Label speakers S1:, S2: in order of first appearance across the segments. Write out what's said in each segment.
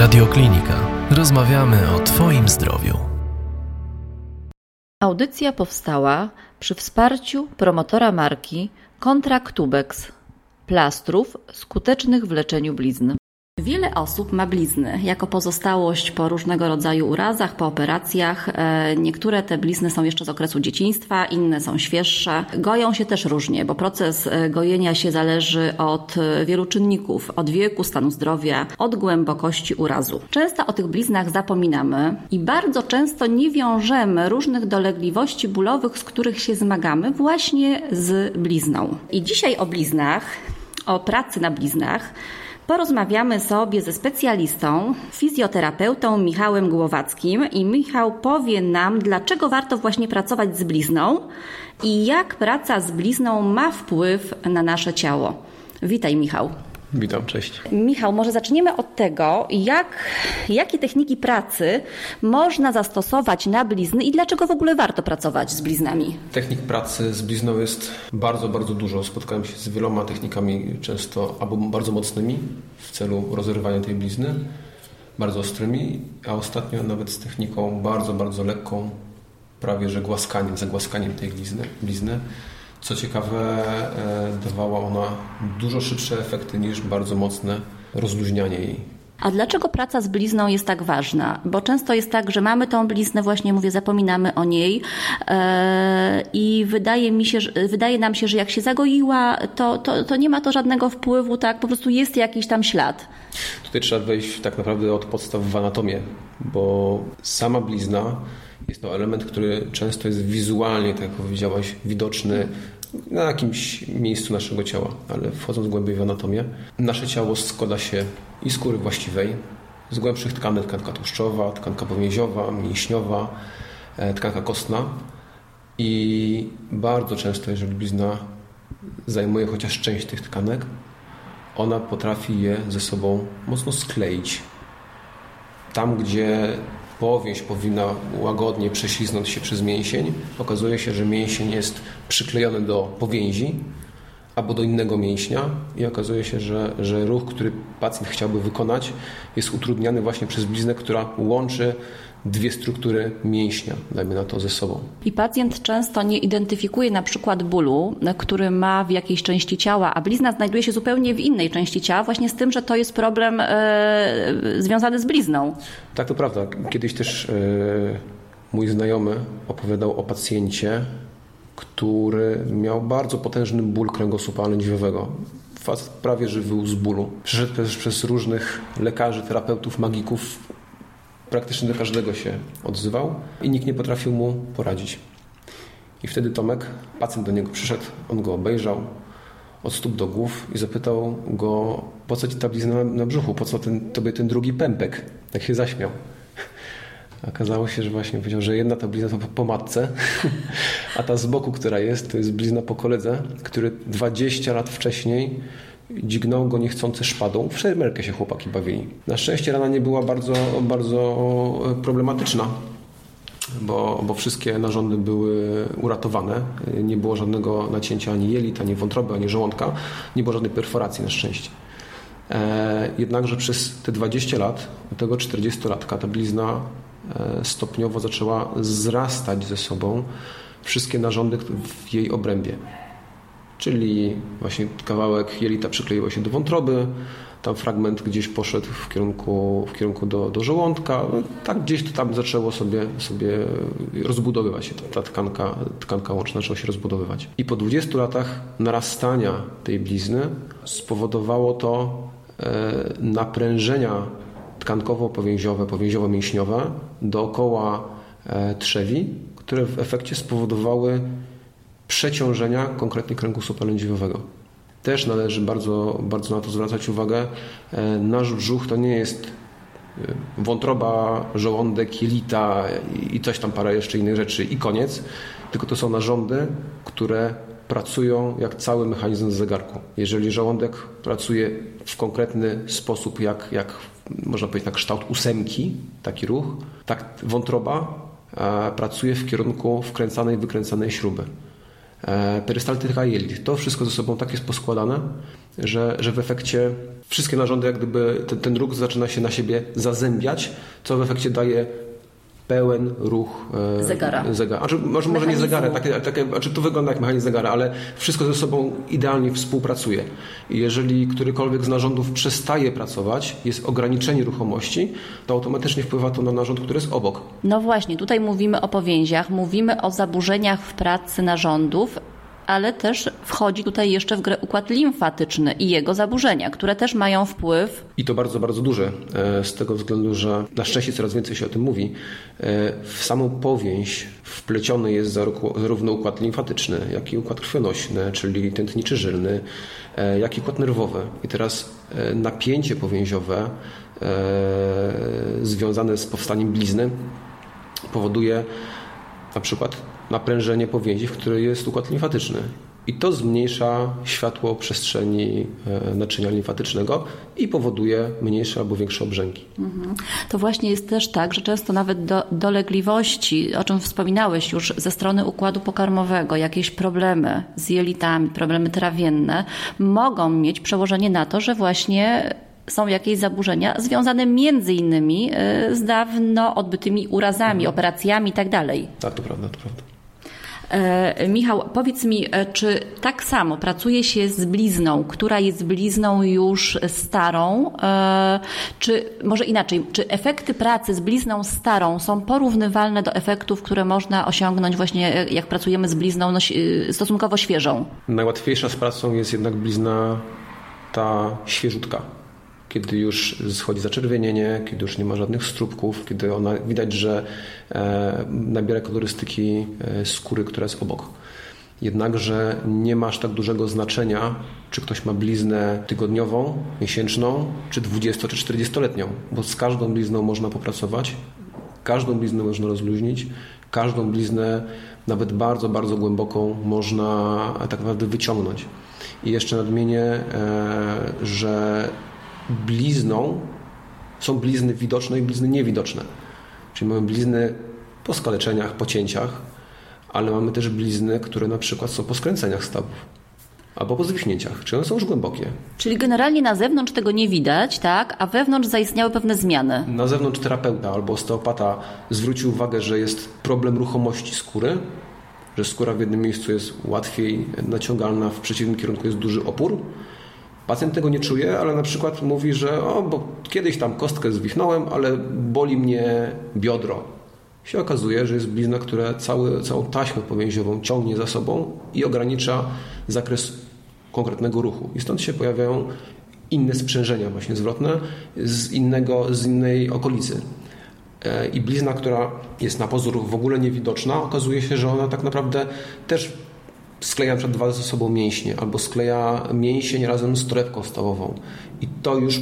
S1: Radioklinika. Rozmawiamy o Twoim zdrowiu.
S2: Audycja powstała przy wsparciu promotora marki Kontraktubeks plastrów skutecznych w leczeniu blizn. Wiele osób ma blizny jako pozostałość po różnego rodzaju urazach, po operacjach. E, niektóre te blizny są jeszcze z okresu dzieciństwa, inne są świeższe. Goją się też różnie, bo proces e, gojenia się zależy od e, wielu czynników, od wieku, stanu zdrowia, od głębokości urazu. Często o tych bliznach zapominamy i bardzo często nie wiążemy różnych dolegliwości bólowych, z których się zmagamy właśnie z blizną. I dzisiaj o bliznach, o pracy na bliznach porozmawiamy sobie ze specjalistą, fizjoterapeutą Michałem Głowackim i Michał powie nam, dlaczego warto właśnie pracować z blizną i jak praca z blizną ma wpływ na nasze ciało. Witaj Michał.
S3: Witam, cześć.
S2: Michał, może zaczniemy od tego, jak, jakie techniki pracy można zastosować na blizny i dlaczego w ogóle warto pracować z bliznami?
S3: Technik pracy z blizną jest bardzo, bardzo dużo. Spotkałem się z wieloma technikami, często albo bardzo mocnymi w celu rozerwania tej blizny, bardzo ostrymi, a ostatnio nawet z techniką bardzo, bardzo lekką, prawie że głaskaniem, zagłaskaniem tej blizny. blizny co ciekawe, e, dawała ona dużo szybsze efekty niż bardzo mocne rozluźnianie jej.
S2: A dlaczego praca z blizną jest tak ważna? Bo często jest tak, że mamy tą bliznę, właśnie mówię, zapominamy o niej yy, i wydaje mi się, że, wydaje nam się, że jak się zagoiła, to, to, to nie ma to żadnego wpływu, tak? Po prostu jest jakiś tam ślad.
S3: Tutaj trzeba wejść tak naprawdę od podstaw w anatomię, bo sama blizna jest to element, który często jest wizualnie, tak jak powiedziałaś, widoczny na jakimś miejscu naszego ciała, ale wchodząc głębiej w anatomię, nasze ciało składa się i skóry właściwej, z głębszych tkanek, tkanka tłuszczowa, tkanka powięziowa, mięśniowa, e, tkanka kostna i bardzo często, jeżeli blizna zajmuje chociaż część tych tkanek, ona potrafi je ze sobą mocno skleić. Tam, gdzie powięź powinna łagodnie prześliznąć się przez mięsień. Okazuje się, że mięsień jest przyklejony do powięzi albo do innego mięśnia i okazuje się, że, że ruch, który pacjent chciałby wykonać jest utrudniany właśnie przez bliznę, która łączy dwie struktury mięśnia, dajmy na to ze sobą.
S2: I pacjent często nie identyfikuje na przykład bólu, który ma w jakiejś części ciała, a blizna znajduje się zupełnie w innej części ciała, właśnie z tym, że to jest problem e, związany z blizną.
S3: Tak, to prawda. Kiedyś też e, mój znajomy opowiadał o pacjencie, który miał bardzo potężny ból kręgosłupa lędźwiowego. Facet prawie że wył z bólu. Przeszedł też przez różnych lekarzy, terapeutów, magików, praktycznie do każdego się odzywał i nikt nie potrafił mu poradzić. I wtedy Tomek, pacjent do niego przyszedł, on go obejrzał od stóp do głów i zapytał go, po co ci ta blizna na, brzuchu, po co ten, tobie ten drugi pępek? Tak się zaśmiał. Okazało się, że właśnie powiedział, że jedna ta blizna to po matce, a ta z boku, która jest, to jest blizna po koledze, który 20 lat wcześniej dźgnął go niechcący szpadą. W szermerkę się chłopaki bawili. Na szczęście rana nie była bardzo, bardzo problematyczna. Bo, bo wszystkie narządy były uratowane. Nie było żadnego nacięcia ani jelit, ani wątroby, ani żołądka. Nie było żadnej perforacji na szczęście. E, jednakże przez te 20 lat, tego 40-latka, ta blizna e, stopniowo zaczęła zrastać ze sobą wszystkie narządy w jej obrębie czyli właśnie kawałek jelita przykleiło się do wątroby, tam fragment gdzieś poszedł w kierunku, w kierunku do, do żołądka, no, tak gdzieś to tam zaczęło sobie, sobie rozbudowywać się, ta, tkanka, tkanka łączna zaczęła się rozbudowywać. I po 20 latach narastania tej blizny spowodowało to e, naprężenia tkankowo-powięziowe, powięziowo-mięśniowe dookoła e, trzewi, które w efekcie spowodowały przeciążenia konkretnie kręgosłupa lędźwiowego. Też należy bardzo, bardzo na to zwracać uwagę. E, nasz brzuch to nie jest e, wątroba, żołądek, jelita i coś tam parę jeszcze innych rzeczy i koniec, tylko to są narządy, które pracują jak cały mechanizm zegarku. Jeżeli żołądek pracuje w konkretny sposób, jak, jak można powiedzieć na kształt ósemki, taki ruch, tak wątroba e, pracuje w kierunku wkręcanej, wykręcanej śruby. E, perystaltyka jelit. To wszystko ze sobą tak jest poskładane, że, że w efekcie wszystkie narządy, jak gdyby ten, ten ruch zaczyna się na siebie zazębiać, co w efekcie daje pełen ruch
S2: e, zegara.
S3: zegara. Znaczy, może, może nie zegara, takie, takie, znaczy to wygląda jak mechanizm zegara, ale wszystko ze sobą idealnie współpracuje. I jeżeli którykolwiek z narządów przestaje pracować, jest ograniczenie ruchomości, to automatycznie wpływa to na narząd, który jest obok.
S2: No właśnie, tutaj mówimy o powięziach, mówimy o zaburzeniach w pracy narządów, ale też wchodzi tutaj jeszcze w grę układ limfatyczny i jego zaburzenia, które też mają wpływ.
S3: I to bardzo, bardzo duże, e, z tego względu, że na szczęście coraz więcej się o tym mówi. E, w samą powięź wpleciony jest zarówno układ limfatyczny, jak i układ krwionośny, czyli tętniczy żylny, e, jak i układ nerwowy. I teraz napięcie powięziowe związane z powstaniem blizny powoduje na przykład naprężenie powięzi, w której jest układ limfatyczny. I to zmniejsza światło przestrzeni e, naczynia limfatycznego i powoduje mniejsze albo większe obrzęki. Mhm.
S2: To właśnie jest też tak, że często nawet do, dolegliwości, o czym wspominałeś już ze strony układu pokarmowego, jakieś problemy z jelitami, problemy trawienne, mogą mieć przełożenie na to, że właśnie są jakieś zaburzenia związane między innymi e, z dawno odbytymi urazami, mhm. operacjami itd. Tak,
S3: tak, to prawda, to prawda.
S2: E, Michał, powiedz mi, e, czy tak samo pracuje się z blizną, która jest blizną już starą, e, czy może inaczej, czy efekty pracy z blizną starą są porównywalne do efektów, które można osiągnąć właśnie jak pracujemy z blizną no, stosunkowo świeżą?
S3: Najłatwiejsza z pracą jest jednak blizna ta świeżutka kiedy już schodzi zaczerwienienie, kiedy już nie ma żadnych strubków, kiedy ona widać, że e, nabiera kolorystyki e, skóry, która jest obok. Jednakże nie ma aż tak dużego znaczenia, czy ktoś ma bliznę tygodniową, miesięczną, czy 20 czy 40-letnią, bo z każdą blizną można popracować, każdą bliznę można rozluźnić, każdą bliznę, nawet bardzo, bardzo głęboką, można tak naprawdę wyciągnąć. I jeszcze nadmienię, e, że blizną są blizny widoczne i blizny niewidoczne. Czyli mamy blizny po skaleczeniach, po cięciach, ale mamy też blizny, które na przykład są po skręceniach stawów albo po zwichnięciach, czyli one są już głębokie.
S2: Czyli generalnie na zewnątrz tego nie widać, tak? A wewnątrz zaistniały pewne zmiany.
S3: Na zewnątrz terapeuta albo osteopata zwrócił uwagę, że jest problem ruchomości skóry, że skóra w jednym miejscu jest łatwiej naciągalna, w przeciwnym kierunku jest duży opór, Pacjent tego nie czuje, ale na przykład mówi, że o, bo kiedyś tam kostkę zwichnąłem, ale boli mnie biodro. Się okazuje, że jest blizna, która cały, całą taśmę powięziową ciągnie za sobą i ogranicza zakres konkretnego ruchu. I stąd się pojawiają inne sprzężenia właśnie zwrotne z, innego, z innej okolicy. E, I blizna, która jest na pozór w ogóle niewidoczna, okazuje się, że ona tak naprawdę też skleja przed dwa ze sobą mięśnie albo skleja mięsień razem z torebką stałową. I to już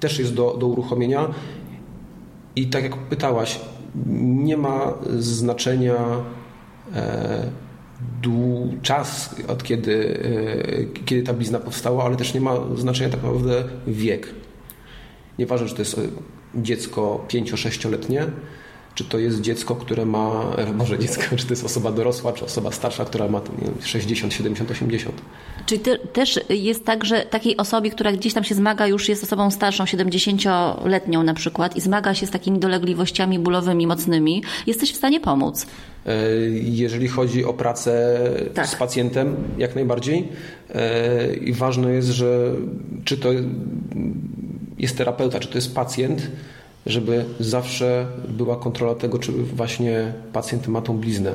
S3: też jest do, do uruchomienia. I tak jak pytałaś, nie ma znaczenia e, czas, od kiedy, e, kiedy ta blizna powstała, ale też nie ma znaczenia tak naprawdę wiek. Nieważne, czy to jest dziecko 5-6-letnie, czy to jest dziecko, które ma, może dziecko, czy to jest osoba dorosła, czy osoba starsza, która ma wiem, 60, 70, 80.
S2: Czyli ty, też jest tak, że takiej osobie, która gdzieś tam się zmaga, już jest osobą starszą, 70-letnią na przykład i zmaga się z takimi dolegliwościami bólowymi mocnymi, jesteś w stanie pomóc?
S3: E, jeżeli chodzi o pracę tak. z pacjentem, jak najbardziej. E, I ważne jest, że czy to jest terapeuta, czy to jest pacjent, żeby zawsze była kontrola tego, czy właśnie pacjent ma tą bliznę.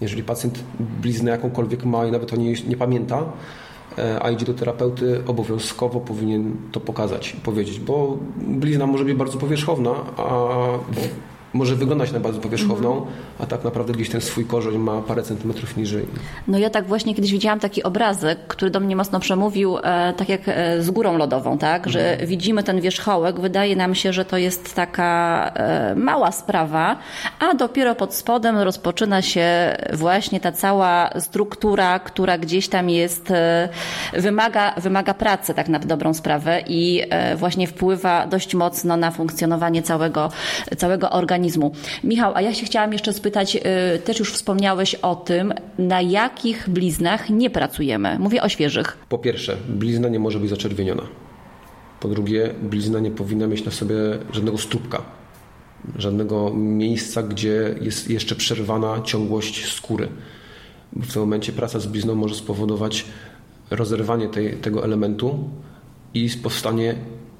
S3: Jeżeli pacjent bliznę jakąkolwiek ma i nawet o niej nie pamięta, e, a idzie do terapeuty, obowiązkowo powinien to pokazać i powiedzieć, bo blizna może być bardzo powierzchowna, a może wyglądać na bardzo powierzchowną, mhm. a tak naprawdę gdzieś ten swój korzeń ma parę centymetrów niżej.
S2: No ja tak właśnie kiedyś widziałam taki obrazek, który do mnie mocno przemówił, e, tak jak e, z górą lodową, tak, że mhm. widzimy ten wierzchołek, wydaje nam się, że to jest taka e, mała sprawa, a dopiero pod spodem rozpoczyna się właśnie ta cała struktura, która gdzieś tam jest, e, wymaga, wymaga pracy tak na dobrą sprawę i e, właśnie wpływa dość mocno na funkcjonowanie całego, całego organizmu organizmu. Michał, a ja się chciałam jeszcze spytać, y, też już wspomniałeś o tym, na jakich bliznach nie pracujemy. Mówię o świeżych.
S3: Po pierwsze, blizna nie może być zaczerwieniona. Po drugie, blizna nie powinna mieć na sobie żadnego stópka, żadnego miejsca, gdzie jest jeszcze przerwana ciągłość skóry. W tym momencie praca z blizną może spowodować rozerwanie tej, tego elementu i powstanie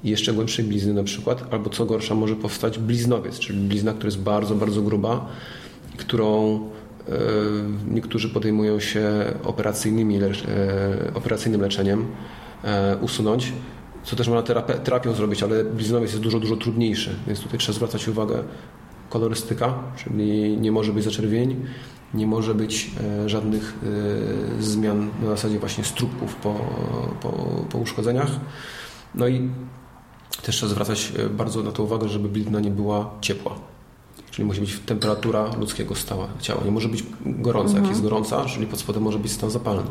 S3: jeszcze głębszej blizny na przykład, albo co gorsza może powstać bliznowiec, czyli blizna, która jest bardzo, bardzo gruba, którą e, niektórzy podejmują się operacyjnymi, e, operacyjnym leczeniem e, usunąć, co też można terapią zrobić, ale bliznowiec jest dużo, dużo trudniejszy, więc tutaj trzeba zwracać uwagę kolorystyka, czyli nie może być zaczerwień, nie może być żadnych zmian na zasadzie właśnie strupków po, po, po uszkodzeniach. No i też trzeba zwracać e, bardzo na to uwagę, żeby blizna nie była ciepła. Czyli musi być temperatura ludzkiego stała, ciała. Nie może być gorąca. Mhm. Jak jest gorąca, czyli pod spodem może być stan zapalny.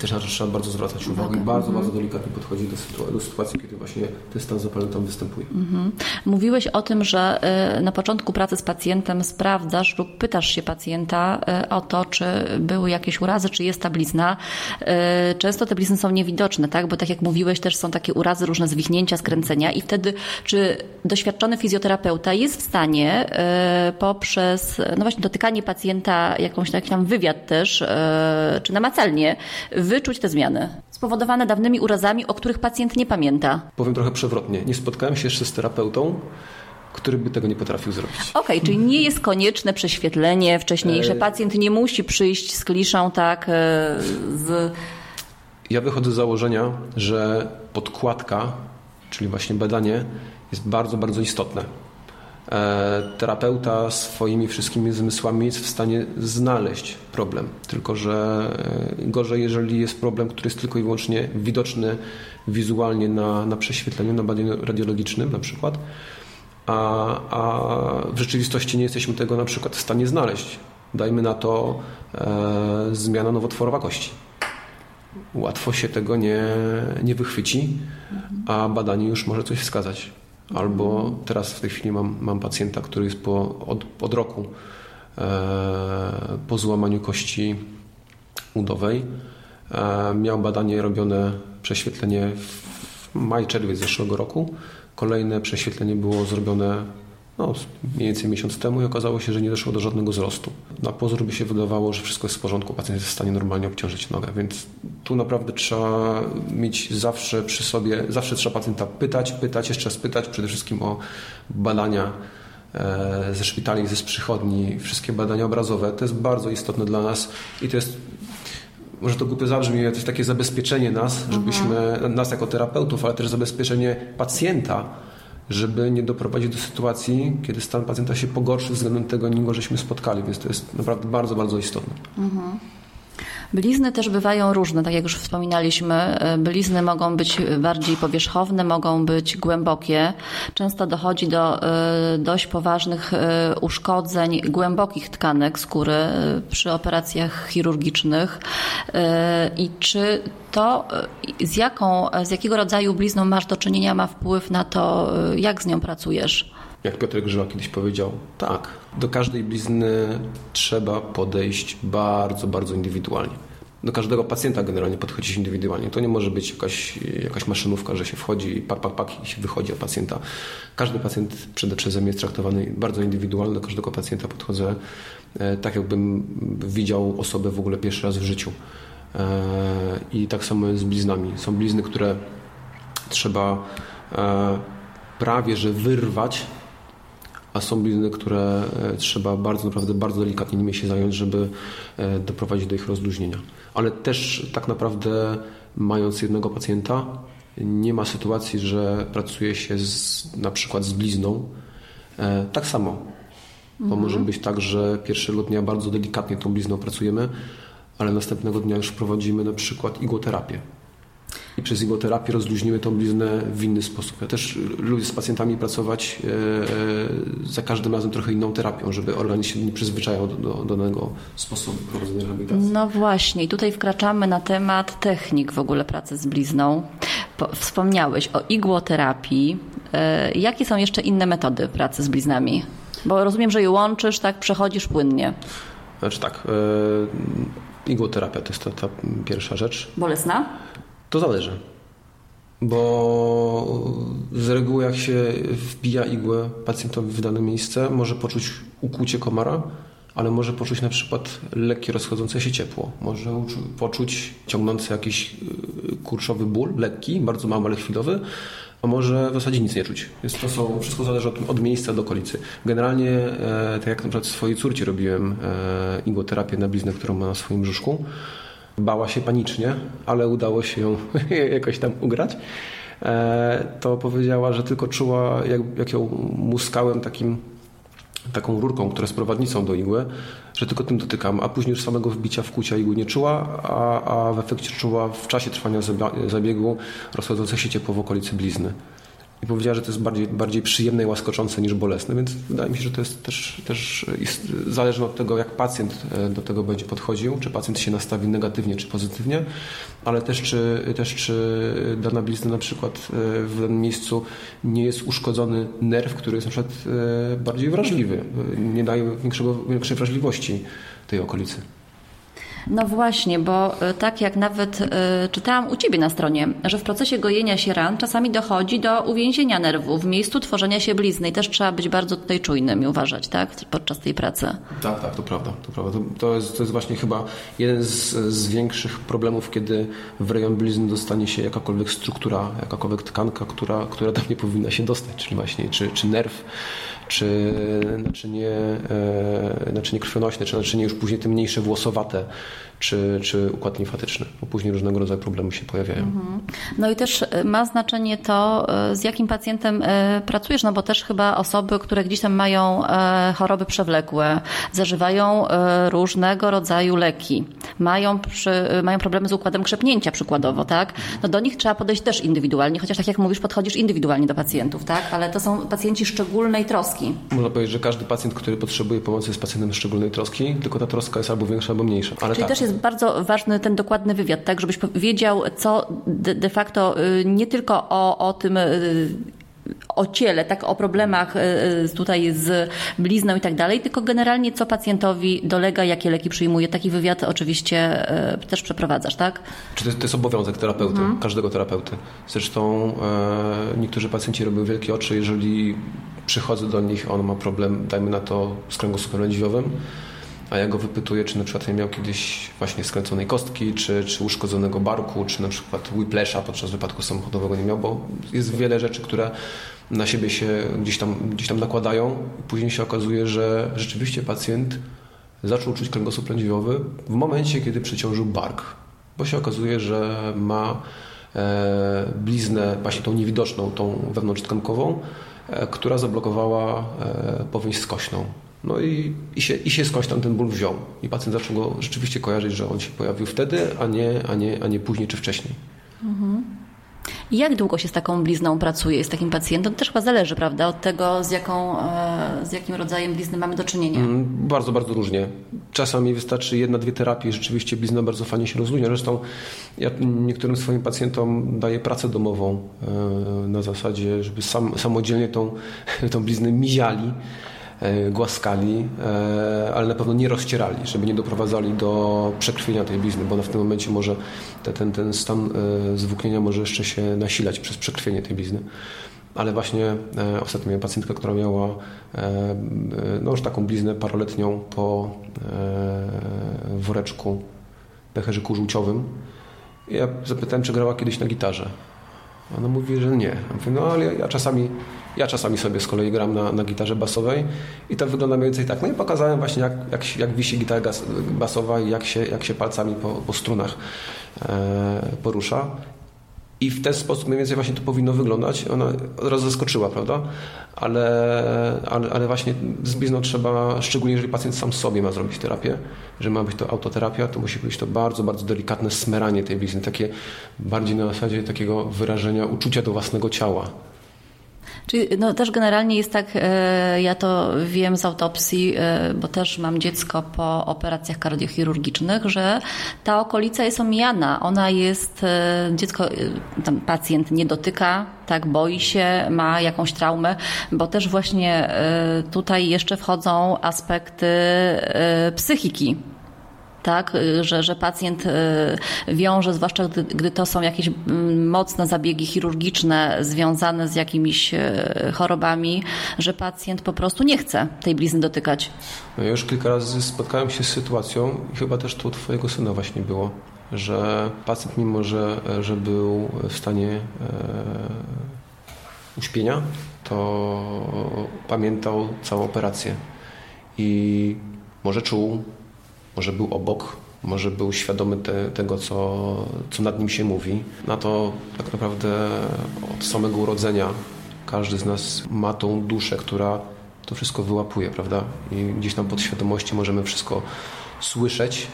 S3: Też na to trzeba bardzo zwracać uwagę okay. i bardzo, mhm. bardzo delikatnie podchodzić do, sytuacji, do sytuacji, kiedy właśnie ten stan zapalny tam występuje. Mhm.
S2: Mówiłeś o tym, że y, na początku pracy z pacjentem sprawdzasz lub pytasz się pacjenta y, o to, czy były jakieś urazy, czy jest ta blizna. Y, często te blizny są niewidoczne, tak? Bo tak jak mówiłeś, też są takie urazy, różne zwichnięcia, skręcenia i wtedy czy doświadczony fizjoterapeuta jest w stanie poprzez no właśnie dotykanie pacjenta, jakąś taki tam wywiad też, czy namacalnie wyczuć te zmiany spowodowane dawnymi urazami, o których pacjent nie pamięta?
S3: Powiem trochę przewrotnie. Nie spotkałem się jeszcze z terapeutą, który by tego nie potrafił zrobić.
S2: Okej, okay, czyli nie jest konieczne prześwietlenie wcześniejsze. E, pacjent nie musi przyjść z kliszą, tak, e, z...
S3: Ja wychodzę z założenia, że podkładka, czyli właśnie badanie, jest bardzo, bardzo istotne. E, terapeuta swoimi wszystkimi zmysłami jest w stanie znaleźć problem. Tylko, że e, gorzej, jeżeli jest problem, który jest tylko i wyłącznie widoczny wizualnie na, na prześwietleniu, na badaniu radiologicznym na przykład, a, a w rzeczywistości nie jesteśmy tego na przykład w stanie znaleźć. Dajmy na to e, zmiana nowotworowa kości. Łatwo się tego nie, nie wychwyci, a badanie już może coś wskazać. Albo teraz w tej chwili mam, mam pacjenta, który jest po, od, od roku e, po złamaniu kości udowej. E, miał badanie robione, prześwietlenie w maj, czerwiec zeszłego roku. Kolejne prześwietlenie było zrobione no, mniej więcej miesiąc temu i okazało się, że nie doszło do żadnego wzrostu. Na pozór by się wydawało, że wszystko jest w porządku, pacjent jest w stanie normalnie obciążyć nogę, więc tu naprawdę trzeba mieć zawsze przy sobie, zawsze trzeba pacjenta pytać, pytać, jeszcze raz pytać, przede wszystkim o badania e, ze szpitali, ze przychodni, wszystkie badania obrazowe. To jest bardzo istotne dla nas i to jest może to głupio zabrzmi, to jest takie zabezpieczenie nas, żebyśmy, mhm. nas jako terapeutów, ale też zabezpieczenie pacjenta, żeby nie doprowadzić do sytuacji, kiedy stan pacjenta się pogorszy względem tego, nim go żeśmy spotkali, więc to jest naprawdę bardzo, bardzo istotne. Mhm.
S2: Blizny też bywają różne, tak jak już wspominaliśmy. E, blizny mogą być bardziej powierzchowne, mogą być głębokie. Często dochodzi do e, dość poważnych e, uszkodzeń głębokich tkanek skóry przy operacjach chirurgicznych. I czy to, z, jaką, z jakiego rodzaju blizną masz do czynienia, ma wpływ na to, jak z nią pracujesz?
S3: Jak Piotr Grzyła kiedyś powiedział, tak, do każdej blizny trzeba podejść bardzo, bardzo indywidualnie. Do każdego pacjenta generalnie podchodzić indywidualnie. To nie może być jakaś, jakaś maszynówka, że się wchodzi, pak, pak, pak i się wychodzi od pacjenta. Każdy pacjent przede mnie jest traktowany bardzo indywidualnie. Do każdego pacjenta podchodzę e, tak, jakbym widział osobę w ogóle pierwszy raz w życiu. E, I tak samo jest z bliznami. Są blizny, które trzeba e, prawie że wyrwać a są blizny, które e, trzeba bardzo naprawdę bardzo delikatnie nimi się zająć, żeby e, doprowadzić do ich rozluźnienia. Ale też tak naprawdę mając jednego pacjenta nie ma sytuacji, że pracuje się z, na przykład z blizną. E, tak samo. Bo mhm. może być tak, że pierwszego dnia bardzo delikatnie tą blizną pracujemy, ale następnego dnia już prowadzimy na przykład igłoterapię i przez igłoterapię rozluźnimy tą bliznę w inny sposób. Ja też lubię z pacjentami pracować e, e, za każdym razem trochę inną terapią, żeby organizm się nie przyzwyczajał do, do danego sposobu prowadzenia rehabilitacji.
S2: No właśnie, i tutaj wkraczamy na temat technik w ogóle pracy z blizną. Wspomniałeś o igłoterapii. E, jakie są jeszcze inne metody pracy z bliznami? Bo rozumiem, że je łączysz, tak, przechodzisz płynnie.
S3: Znaczy tak, igłoterapia to jest ta, ta pierwsza rzecz.
S2: Bolesna?
S3: To zależy. Bo z reguły jak się wbija igłę pacjentowi w dane miejsce, może poczuć ukłucie komara, ale może poczuć na przykład lekkie rozchodzące się ciepło. Może poczuć ciągnący jakiś y, kurczowy ból, lekki, bardzo mały, ale chwilowy, a może w zasadzie nic nie czuć. Więc to są, wszystko zależy od, od miejsca do okolicy. Generalnie, e, tak jak na przykład swojej córci robiłem e, igłoterapię na bliznę, którą ma na swoim brzuszku, bała się panicznie, ale udało się ją jakoś tam ugrać. E, to powiedziała, że tylko czuła, jak, jak ją muskałem takim taką rurką, która jest prowadnicą do igły, że tylko tym dotykam, a później już samego wbicia w kucia igły nie czuła, a, a w efekcie czuła w czasie trwania zabiegu rozchodzące się ciepło w okolicy blizny i powiedziała, że to jest bardziej, bardziej przyjemne i łaskoczące niż bolesne, więc wydaje mi się, że to jest też, też jest, zależne od tego, jak pacjent e, do tego będzie podchodził, czy pacjent się nastawi negatywnie, czy pozytywnie, ale też czy, też czy dana blizna na przykład e, w danym miejscu nie jest uszkodzony nerw, który jest na przykład e, bardziej wrażliwy, nie daje większego, większej wrażliwości tej okolicy.
S2: No właśnie, bo e, tak jak nawet y, czytałam u Ciebie na stronie, że w procesie gojenia się ran czasami dochodzi do uwięzienia nerwu w miejscu tworzenia się blizny i też trzeba być bardzo tutaj czujnym i uważać, tak, podczas tej pracy.
S3: Tak, tak, to prawda. To, prawda. to, jest, to jest właśnie chyba jeden z, z większych problemów, kiedy w rejon blizny dostanie się jakakolwiek struktura, jakakolwiek tkanka, która, która tam nie powinna się dostać, czyli właśnie czy, czy nerw, czy naczynie, e, naczynie krwionośne, czy naczynie już później te mniejsze włosowate, czy, czy układ limfatyczny, bo później różnego rodzaju problemy się pojawiają. Mhm.
S2: No i też e, ma znaczenie to, e, z jakim pacjentem pracujesz, no bo też chyba osoby, które gdzieś tam mają choroby przewlekłe, zażywają różnego rodzaju leki, mają, przy, mają problemy z układem krzepnięcia przykładowo, tak? No do nich trzeba podejść też indywidualnie, chociaż tak jak mówisz, podchodzisz indywidualnie do pacjentów, tak? Ale to są pacjenci szczególnej troski troski.
S3: Można powiedzieć, że każdy pacjent, który potrzebuje pomocy jest pacjentem szczególnej troski, tylko ta troska jest albo większa, albo mniejsza.
S2: Ale Czyli
S3: tak.
S2: też jest bardzo ważny ten dokładny wywiad, tak, żebyś wiedział, co de, facto y, nie tylko o, o tym y, o ciele, tak o problemach y, tutaj z blizną i tak dalej, tylko generalnie co pacjentowi dolega, jakie leki przyjmuje. Taki wywiad oczywiście też przeprowadzasz, tak?
S3: Czy to, jest, to jest obowiązek terapeuty, mhm. każdego terapeuty. Zresztą e, niektórzy pacjenci robią wielkie oczy, jeżeli przychodzę do nich, on ma problem, dajmy na to, z kręgosłupem lędźwiowym, a ja go wypytuję, czy na przykład nie miał kiedyś właśnie skręconej kostki, czy, czy uszkodzonego barku, czy na przykład whiplasha podczas wypadku samochodowego nie miał, bo jest wiele rzeczy, które na siebie się gdzieś tam, gdzieś tam nakładają później się okazuje, że rzeczywiście pacjent zaczął czuć kręgosłup lędźwiowy w momencie, kiedy przeciążył bark, bo się okazuje, że ma e, bliznę właśnie tą niewidoczną, tą wewnątrztkankową, E, która zablokowała e, powieść skośną. No i, i, się, i się skądś tam ten ból wziął. I pacjent zaczął go rzeczywiście kojarzyć, że on się pojawił wtedy, a nie, a nie, a nie później czy wcześniej. Mhm.
S2: Jak długo się z taką blizną pracuje, z takim pacjentem? To też chyba zależy, prawda, od tego, z, jaką, e, z jakim rodzajem blizny mamy do czynienia. Mm,
S3: bardzo, bardzo różnie. Czasami wystarczy jedna, dwie terapie, rzeczywiście blizna bardzo fajnie się rozluźnia. Zresztą ja niektórym swoim pacjentom daję pracę domową e, na zasadzie, żeby sam, samodzielnie tą, tą bliznę miziali głaskali, e, ale na pewno nie rozcierali, żeby nie doprowadzali do przekrwienia tej blizny, bo w tym momencie może ten, ten stan e, zwłóknienia może jeszcze się nasilać przez przekrwienie tej blizny. Ale właśnie ostatnio miałem pacjentkę, która miała no już taką bliznę paroletnią po woreczku pęcherzyku żółciowym. Ja zapytałem, czy grała kiedyś na gitarze. Ona mówi, że nie. Ja mówię, no ale ja, czasami, ja czasami sobie z kolei gram na, na gitarze basowej i to wygląda mniej więcej tak. No i pokazałem właśnie, jak, jak, jak wisi gitara basowa i jak się, jak się palcami po, po strunach e, porusza. I w ten sposób mniej więcej właśnie to powinno wyglądać. Ona od razu zaskoczyła, prawda? Ale, ale, ale właśnie z blizną trzeba, szczególnie jeżeli pacjent sam sobie ma zrobić terapię, że ma być to autoterapia, to musi być to bardzo, bardzo delikatne smeranie tej blizny, takie bardziej na zasadzie takiego wyrażenia uczucia do własnego ciała.
S2: Czyli no, też generalnie jest tak, e, ja to wiem z autopsji, e, bo też mam dziecko po operacjach kardiochirurgicznych, że ta okolica jest omijana. Ona jest, e, dziecko, tam pacjent nie dotyka, tak, boi się, ma jakąś traumę, bo też właśnie tutaj jeszcze wchodzą aspekty psychiki tak, że, że pacjent y, wiąże, zwłaszcza gdy, gdy to są jakieś mm, mocne zabiegi chirurgiczne związane z jakimiś y, chorobami, że pacjent po prostu nie chce tej blizny dotykać.
S3: No ja już kilka razy spotkałem się z sytuacją i chyba też to u twojego syna właśnie było, że pacjent mimo, że, że był w stanie e, uśpienia, to pamiętał całą operację i może czuł, może był obok, może był świadomy te, tego, co, co nad nim się mówi. Na to tak naprawdę od samego urodzenia każdy z nas ma tą duszę, która to wszystko wyłapuje, prawda? I gdzieś tam podświadomości możemy wszystko słyszeć,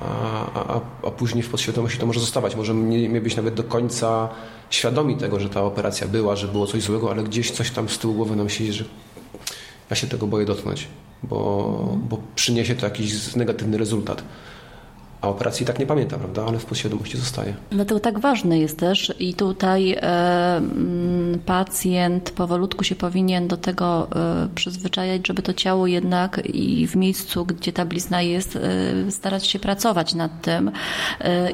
S3: a, a, a później w podświadomości to może zostawać. Możemy nie, nie być nawet do końca świadomi tego, że ta operacja była, że było coś złego, ale gdzieś coś tam z tyłu głowy nam siedzi, że ja się tego boję dotknąć bo, bo przyniesie to jakiś negatywny rezultat. A operacji tak nie pamięta, prawda? Ale w podświadomości zostaje.
S2: Dlatego tak ważne jest też i tutaj e, mm, pacjent powolutku się powinien do tego e, przyzwyczajać, żeby to ciało jednak i w miejscu, gdzie ta blizna jest, e, starać się pracować nad tym.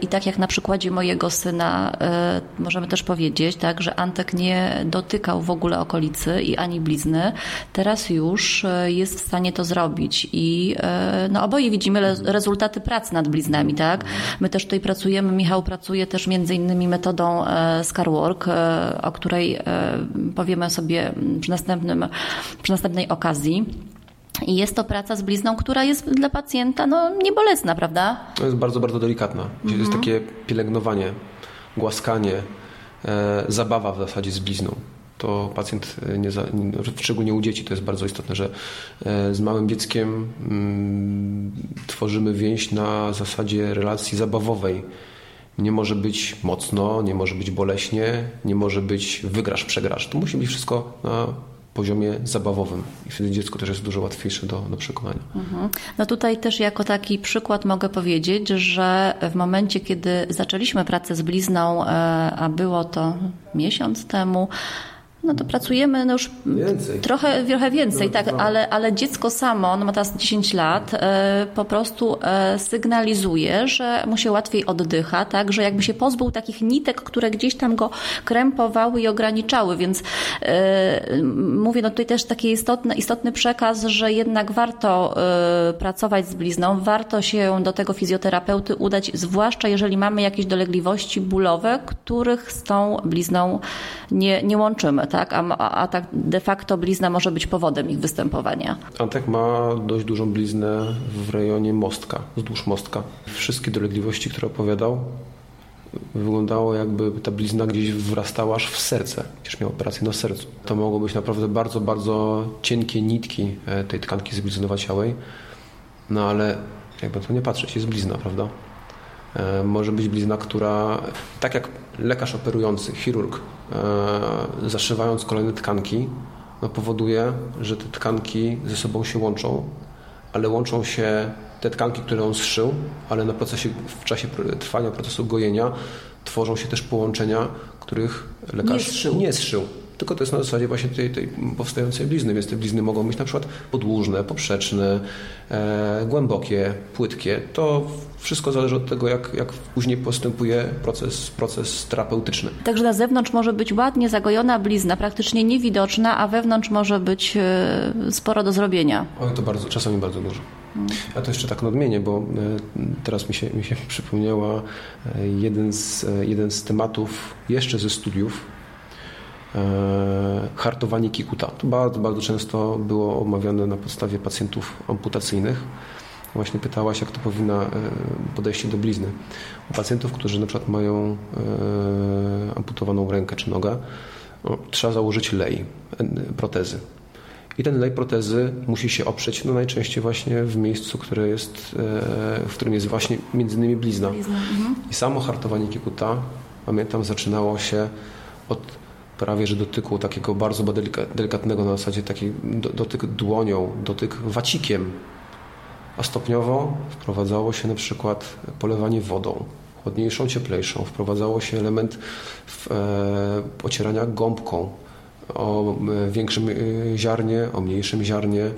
S2: I tak jak na przykładzie mojego syna możemy też powiedzieć, tak, że Antek nie dotykał w ogóle okolicy i ani blizny. Teraz już jest w stanie to zrobić i no, oboje widzimy rezultaty pracy nad bliznami tak? My też tutaj pracujemy, Michał pracuje też między innymi metodą e, Scarwork, e, o której e, powiemy sobie przy, następnym, przy następnej okazji. I jest to praca z blizną, która jest dla pacjenta no, niebolesna, prawda?
S3: To jest bardzo, bardzo delikatna. Mhm. Jest takie pielęgnowanie, głaskanie, e, zabawa w zasadzie z blizną to pacjent, e, nie za, szczególnie u dzieci, to jest bardzo istotne, że e, z małym dzieckiem mm, tworzymy więź na zasadzie relacji zabawowej. Nie może być mocno, nie może być boleśnie, nie może być wygrasz, przegrasz. To musi być wszystko na poziomie zabawowym i wtedy dziecko też jest dużo łatwiejsze do, do przekonania. Mhm.
S2: No tutaj też jako taki przykład mogę powiedzieć, że w momencie, kiedy zaczęliśmy pracę z blizną, e, a było to miesiąc temu, no to pracujemy no już więcej. trochę, trochę więcej, no, tak, ale, ale dziecko samo, ono ma teraz 10 lat, e, po prostu e, sygnalizuje, że mu się łatwiej oddycha, tak, że jakby się pozbył takich nitek, które gdzieś tam go krępowały i ograniczały, więc e, mówię, no tutaj też taki istotny, istotny przekaz, że jednak warto pracować z blizną, warto się do tego fizjoterapeuty udać, zwłaszcza jeżeli mamy jakieś dolegliwości bólowe, których z tą blizną nie, nie łączymy tak? A, a, tak de facto blizna może być powodem ich występowania.
S3: Antek ma dość dużą bliznę w rejonie mostka, wzdłuż mostka. Wszystkie dolegliwości, które opowiadał, wyglądało jakby ta blizna gdzieś wrastała aż w serce, przecież miał operację na sercu. To mogło być naprawdę bardzo, bardzo cienkie nitki e, tej tkanki zbliznowaciałej, no ale jakby to nie patrzeć, jest blizna, prawda? E, może być blizna, która, tak jak lekarz operujący, chirurg, e, zaszywając kolejne tkanki, no powoduje, że te tkanki ze sobą się łączą, ale łączą się te tkanki, które on zszył, ale na procesie, w czasie trwania procesu gojenia tworzą się też połączenia, których lekarz
S2: nie zszył.
S3: Nie zszył tylko to jest na zasadzie właśnie tej, tej powstającej blizny, więc te blizny mogą być na przykład podłużne, poprzeczne, e, głębokie, płytkie. To wszystko zależy od tego, jak, jak później postępuje proces, proces terapeutyczny.
S2: Także na zewnątrz może być ładnie zagojona blizna, praktycznie niewidoczna, a wewnątrz może być e, sporo do zrobienia.
S3: O, to bardzo, czasami bardzo dużo. A to jeszcze tak nadmienię, bo e, teraz mi się, mi się przypomniała e, jeden z, jeden z tematów jeszcze ze studiów, hartowanie kikuta. To bardzo, bardzo często było omawiane na podstawie pacjentów amputacyjnych. Właśnie pytałaś, jak to powinna e, podejście do blizny. U pacjentów, którzy na przykład mają e, amputowaną rękę czy nogę, no, trzeba założyć lej, protezy. I ten lej protezy musi się oprzeć no najczęściej właśnie w miejscu, które jest, w którym jest właśnie między innymi blizna. blizna. Mhm. I samo hartowanie kikuta, pamiętam, zaczynało się od prawie że dotyku takiego bardzo delikatnego na zasadzie takiej dotyk dłonią, dotyk wacikiem. A stopniowo wprowadzało się na przykład polewanie wodą, chłodniejszą, cieplejszą. Wprowadzało się element w, e, ocierania gąbką o e, większym e, ziarnie, o mniejszym ziarnie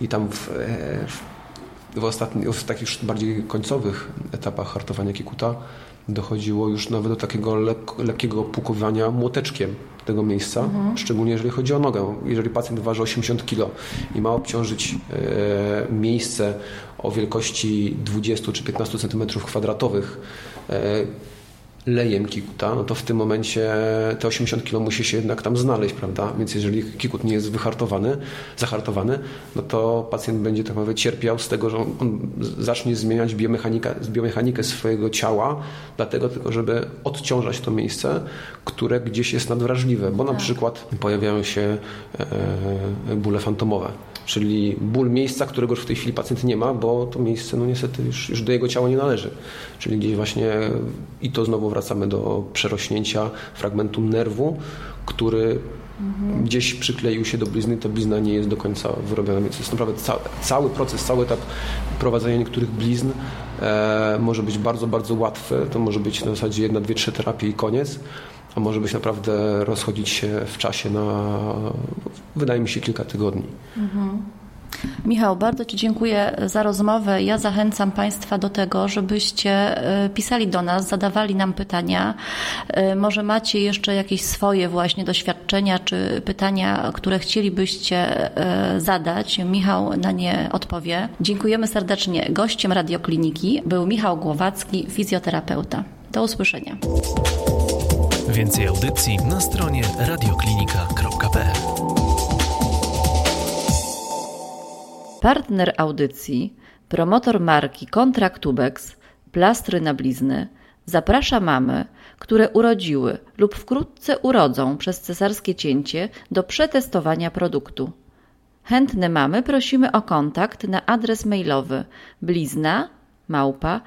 S3: i tam w, e, w, ostatni, w takich bardziej końcowych etapach hartowania kikuta dochodziło już nawet do takiego lek, lekkiego pukowania młoteczkiem tego miejsca, mhm. szczególnie jeżeli chodzi o nogę. Jeżeli pacjent waży 80 kg i ma obciążyć e, miejsce o wielkości 20 czy 15 cm kwadratowych e, lejem kikuta, no to w tym momencie te 80 kg musi się jednak tam znaleźć, prawda? Więc jeżeli kikut nie jest wyhartowany, zahartowany, no to pacjent będzie tak naprawdę cierpiał z tego, że on, on zacznie zmieniać biomechanikę, biomechanikę swojego ciała, dlatego tylko, żeby odciążać to miejsce, które gdzieś jest nadwrażliwe, bo na tak. przykład pojawiają się e, bóle fantomowe czyli ból miejsca, którego już w tej chwili pacjent nie ma, bo to miejsce no niestety już, już do jego ciała nie należy. Czyli gdzieś właśnie i to znowu wracamy do przerośnięcia fragmentu nerwu, który mhm. gdzieś przykleił się do blizny, ta blizna nie jest do końca wyrobiona, więc jest naprawdę ca cały proces, cały etap prowadzenia niektórych blizn e, może być bardzo, bardzo łatwy. To może być na zasadzie jedna, dwie, trzy terapie i koniec a może być naprawdę rozchodzić się w czasie na, wydaje mi się, kilka tygodni. Mhm.
S2: Michał, bardzo Ci dziękuję za rozmowę. Ja zachęcam Państwa do tego, żebyście e, pisali do nas, zadawali nam pytania. E, może macie jeszcze jakieś swoje właśnie doświadczenia czy pytania, które chcielibyście e, zadać. Michał na nie odpowie. Dziękujemy serdecznie. Gościem Radiokliniki był Michał Głowacki, fizjoterapeuta. Do usłyszenia.
S1: Więcej audycji na stronie radioklinika.pl.
S2: Partner audycji, promotor marki Kontraktubex, plastry na blizny, zaprasza mamy, które urodziły lub wkrótce urodzą przez cesarskie cięcie do przetestowania produktu. Chętne mamy prosimy o kontakt na adres mailowy blizna małpa.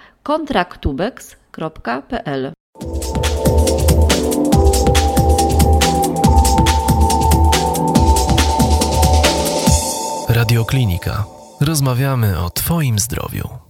S1: Radioklinika. Rozmawiamy o Twoim zdrowiu.